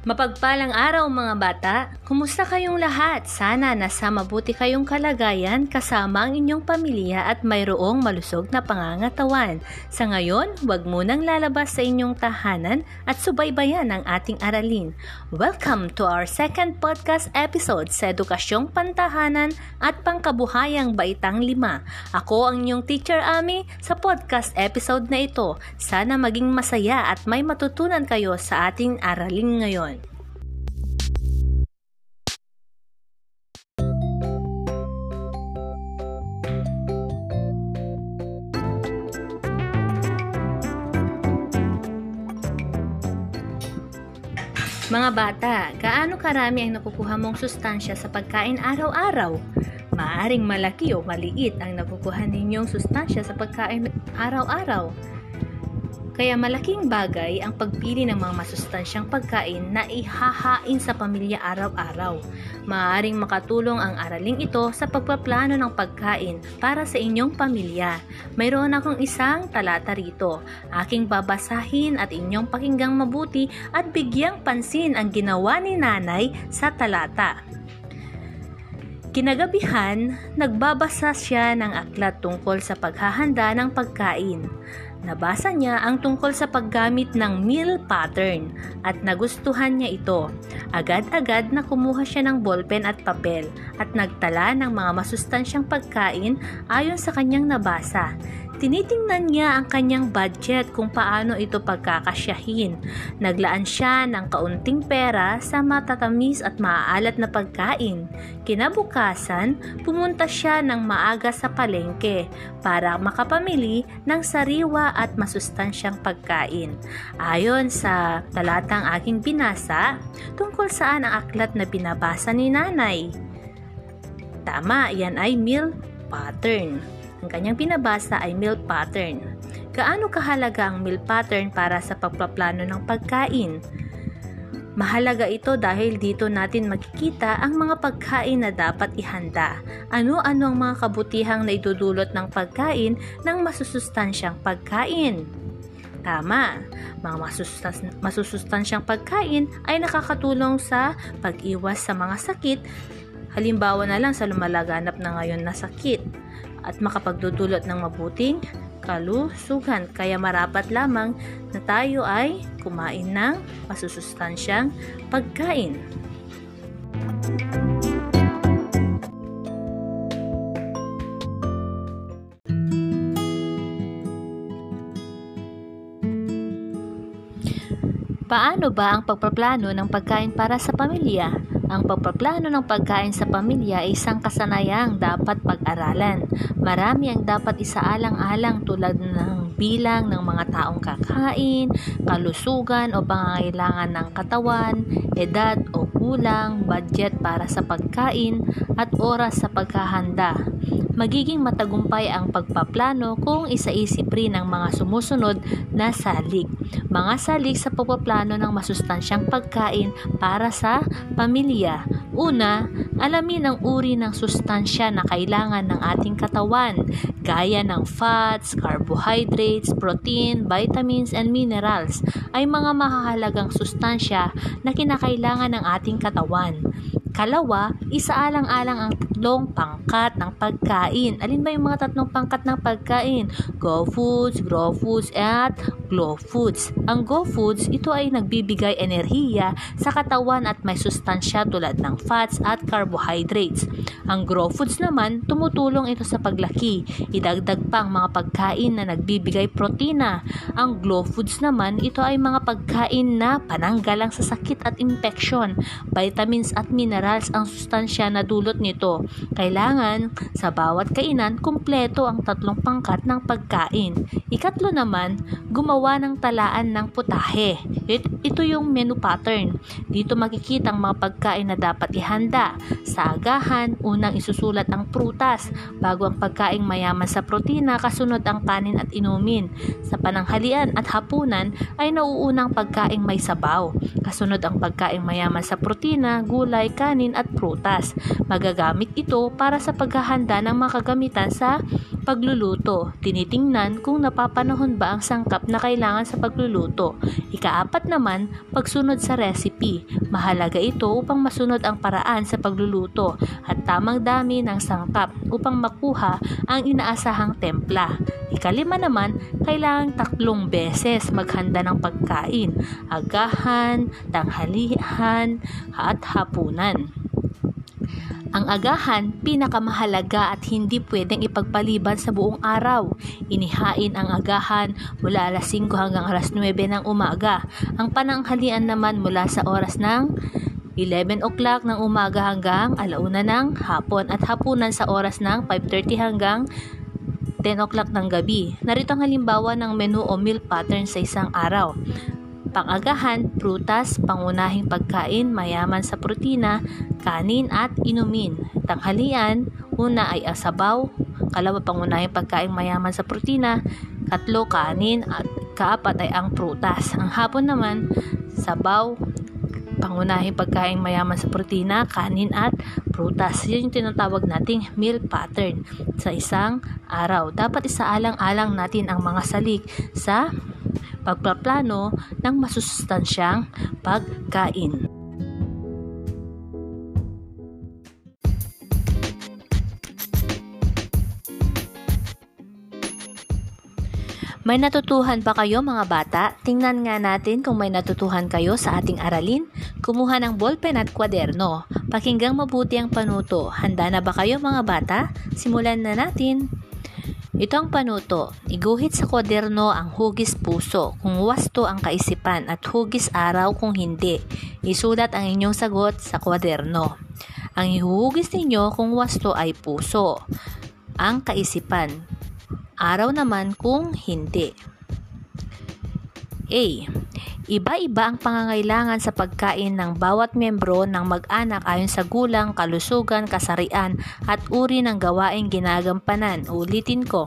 Mapagpalang araw mga bata, kumusta kayong lahat? Sana nasa mabuti kayong kalagayan kasama ang inyong pamilya at mayroong malusog na pangangatawan. Sa ngayon, huwag munang lalabas sa inyong tahanan at subaybayan ang ating aralin. Welcome to our second podcast episode sa Edukasyong Pantahanan at Pangkabuhayang Baitang Lima. Ako ang inyong teacher Ami sa podcast episode na ito. Sana maging masaya at may matutunan kayo sa ating aralin ngayon. Mga bata, gaano karami ang nakukuha mong sustansya sa pagkain araw-araw? Maaring malaki o maliit ang nakukuha ninyong sustansya sa pagkain araw-araw. Kaya malaking bagay ang pagpili ng mga masustansyang pagkain na ihahain sa pamilya araw-araw. Maaring makatulong ang araling ito sa pagpaplano ng pagkain para sa inyong pamilya. Mayroon akong isang talata rito. Aking babasahin at inyong pakinggang mabuti at bigyang pansin ang ginawa ni nanay sa talata. Kinagabihan, nagbabasa siya ng aklat tungkol sa paghahanda ng pagkain. Nabasa niya ang tungkol sa paggamit ng meal pattern at nagustuhan niya ito. Agad-agad na kumuha siya ng ballpen at papel at nagtala ng mga masustansyang pagkain ayon sa kanyang nabasa. Tinitingnan niya ang kanyang budget kung paano ito pagkakasyahin. Naglaan siya ng kaunting pera sa matatamis at maaalat na pagkain. Kinabukasan, pumunta siya ng maaga sa palengke para makapamili ng sariwa at masustansyang pagkain. Ayon sa talatang aking binasa, tungkol saan ang aklat na binabasa ni nanay. Tama, yan ay meal pattern. Ang kanyang pinabasa ay meal pattern. Gaano kahalaga ang meal pattern para sa pagpaplano ng pagkain? Mahalaga ito dahil dito natin makikita ang mga pagkain na dapat ihanda. Ano-ano ang mga kabutihang na idudulot ng pagkain ng masusustansyang pagkain. Tama, mga masusustansyang pagkain ay nakakatulong sa pag-iwas sa mga sakit, halimbawa na lang sa lumalaganap na ngayon na sakit at makapagdudulot ng mabuting kalusugan. Kaya marapat lamang na tayo ay kumain ng masusustansyang pagkain. Paano ba ang pagpaplano ng pagkain para sa pamilya? Ang pagpaplano ng pagkain sa pamilya ay isang kasanayang dapat pag-aralan. Marami ang dapat isaalang-alang tulad ng bilang ng mga taong kakain, kalusugan o pangangailangan ng katawan, edad o kulang, budget para sa pagkain at oras sa paghahanda magiging matagumpay ang pagpaplano kung isaisip rin ang mga sumusunod na salik. Mga salik sa pagpaplano ng masustansyang pagkain para sa pamilya. Una, alamin ang uri ng sustansya na kailangan ng ating katawan, gaya ng fats, carbohydrates, protein, vitamins, and minerals ay mga mahahalagang sustansya na kinakailangan ng ating katawan. Kalawa, isaalang-alang ang tatlong pangkat ng pagkain. Alin ba yung mga tatlong pangkat ng pagkain? Go foods, grow foods, at glow foods. Ang go foods, ito ay nagbibigay enerhiya sa katawan at may sustansya tulad ng fats at carbohydrates. Ang grow foods naman, tumutulong ito sa paglaki. Idagdag pa ang mga pagkain na nagbibigay protina. Ang glow foods naman, ito ay mga pagkain na pananggalang sa sakit at infection, vitamins at minerals ang sustansya na dulot nito. Kailangan sa bawat kainan kumpleto ang tatlong pangkat ng pagkain. Ikatlo naman, gumawa ng talaan ng putahe. Ito yung menu pattern. Dito makikita ang mga pagkain na dapat ihanda. Sa agahan, unang isusulat ang prutas. Bago ang pagkain mayaman sa protina, kasunod ang kanin at inumin. Sa pananghalian at hapunan ay nauunang pagkain may sabaw. Kasunod ang pagkain mayaman sa protina, gulay, kanin at prutas. Magagamit ito para sa paghahanda ng mga kagamitan sa Pagluluto. Tinitingnan kung napapanahon ba ang sangkap na kailangan sa pagluluto. Ikaapat naman, pagsunod sa recipe. Mahalaga ito upang masunod ang paraan sa pagluluto at tamang dami ng sangkap upang makuha ang inaasahang templa. Ikalima naman, kailangan tatlong beses maghanda ng pagkain, agahan, tanghalihan, at hapunan. Ang agahan, pinakamahalaga at hindi pwedeng ipagpaliban sa buong araw. Inihain ang agahan mula alas 5 hanggang alas 9 ng umaga. Ang pananghalian naman mula sa oras ng 11 o'clock ng umaga hanggang alauna ng hapon at hapunan sa oras ng 5.30 hanggang 10 o'clock ng gabi. Narito ang halimbawa ng menu o meal pattern sa isang araw. Pangagahan, prutas, pangunahing pagkain, mayaman sa protina, kanin at inumin. Tanghalian, una ay asabaw, kalawa pangunahing pagkain mayaman sa protina, katlo kanin at kaapat ay ang prutas. Ang hapon naman, sabaw, pangunahing pagkain mayaman sa protina, kanin at prutas. Yan yung tinatawag nating meal pattern sa isang araw. Dapat isaalang-alang natin ang mga salik sa pagpaplano ng masustansyang pagkain. May natutuhan ba kayo mga bata? Tingnan nga natin kung may natutuhan kayo sa ating aralin. Kumuha ng ballpen at kwaderno. Pakinggang mabuti ang panuto. Handa na ba kayo mga bata? Simulan na natin. Ito ang panuto. Iguhit sa kwaderno ang hugis puso kung wasto ang kaisipan at hugis araw kung hindi. Isulat ang inyong sagot sa kwaderno. Ang ihuhugis ninyo kung wasto ay puso, ang kaisipan. Araw naman kung hindi. A. Iba-iba ang pangangailangan sa pagkain ng bawat membro ng mag-anak ayon sa gulang, kalusugan, kasarian at uri ng gawaing ginagampanan. Ulitin ko.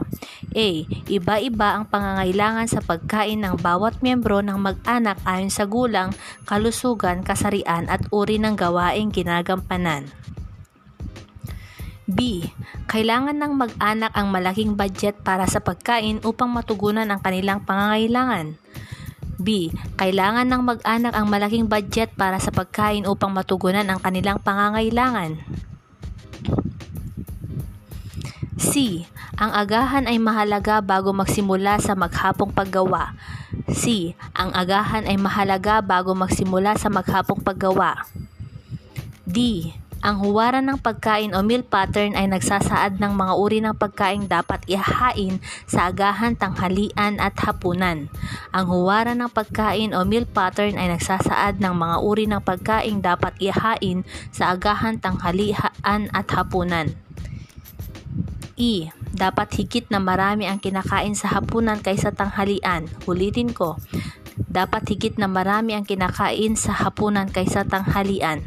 A. Iba-iba ang pangangailangan sa pagkain ng bawat membro ng mag-anak ayon sa gulang, kalusugan, kasarian at uri ng gawaing ginagampanan. B. Kailangan ng mag-anak ang malaking budget para sa pagkain upang matugunan ang kanilang pangangailangan. B. Kailangan ng mag-anak ang malaking budget para sa pagkain upang matugunan ang kanilang pangangailangan. C. Ang agahan ay mahalaga bago magsimula sa maghapong paggawa. C. Ang agahan ay mahalaga bago magsimula sa maghapong paggawa. D. Ang huwaran ng pagkain o meal pattern ay nagsasaad ng mga uri ng pagkain dapat ihahain sa agahan, tanghalian at hapunan. Ang huwaran ng pagkain o meal pattern ay nagsasaad ng mga uri ng pagkain dapat ihahain sa agahan, tanghalian at hapunan. E. Dapat higit na marami ang kinakain sa hapunan kaysa tanghalian. Ulitin ko. Dapat higit na marami ang kinakain sa hapunan kaysa tanghalian.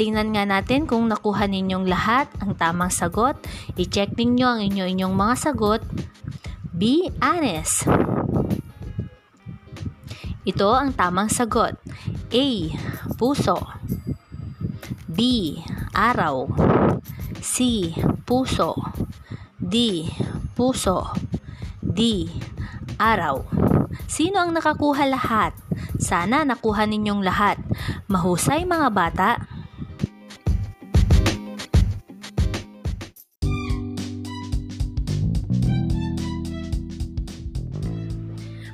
Tingnan nga natin kung nakuha ninyong lahat ang tamang sagot. I-check ninyo ang inyo-inyong mga sagot. Be honest. Ito ang tamang sagot. A. Puso. B. Araw. C. Puso. D. Puso. D. Araw. Sino ang nakakuha lahat? Sana nakuha ninyong lahat. Mahusay mga bata.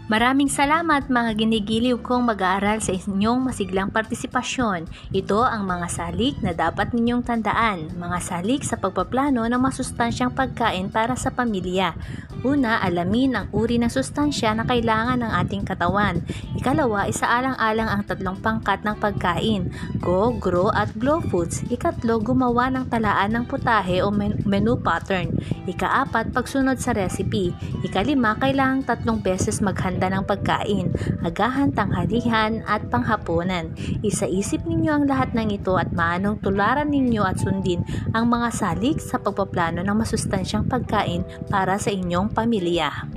Maraming salamat mga ginigiliw kong mag-aaral sa inyong masiglang partisipasyon. Ito ang mga salik na dapat ninyong tandaan, mga salik sa pagpaplano ng masustansyang pagkain para sa pamilya. Una, alamin ang uri ng sustansya na kailangan ng ating katawan. Ikalawa, isaalang-alang ang tatlong pangkat ng pagkain, Go, Grow at Glow Foods. Ikatlo, gumawa ng talaan ng putahe o menu pattern. Ikaapat, pagsunod sa recipe. Ikalima, kailangang tatlong beses maghanda paghahanda ng pagkain, agahan, tanghalihan at panghapunan. Isaisip ninyo ang lahat ng ito at maanong tularan ninyo at sundin ang mga salik sa pagpaplano ng masustansyang pagkain para sa inyong pamilya.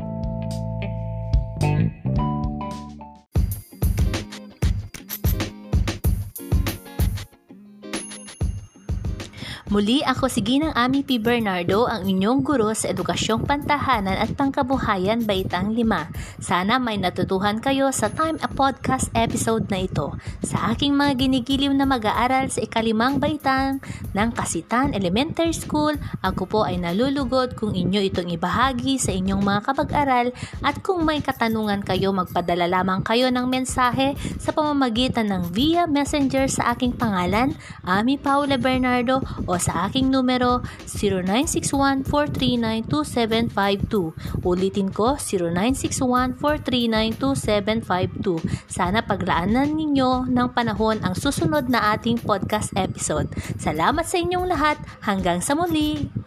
Muli ako si Ginang Ami P. Bernardo, ang inyong guro sa Edukasyong Pantahanan at Pangkabuhayan Baitang 5. Sana may natutuhan kayo sa Time a Podcast episode na ito. Sa aking mga ginigiliw na mag-aaral sa ikalimang baitang ng Kasitan Elementary School, ako po ay nalulugod kung inyo itong ibahagi sa inyong mga kapag-aral at kung may katanungan kayo, magpadala lamang kayo ng mensahe sa pamamagitan ng via messenger sa aking pangalan, Ami Paula Bernardo o sa aking numero 0961-439-2752. Ulitin ko, 0961-439-2752. Sana paglaanan ninyo ng panahon ang susunod na ating podcast episode. Salamat sa inyong lahat. Hanggang sa muli!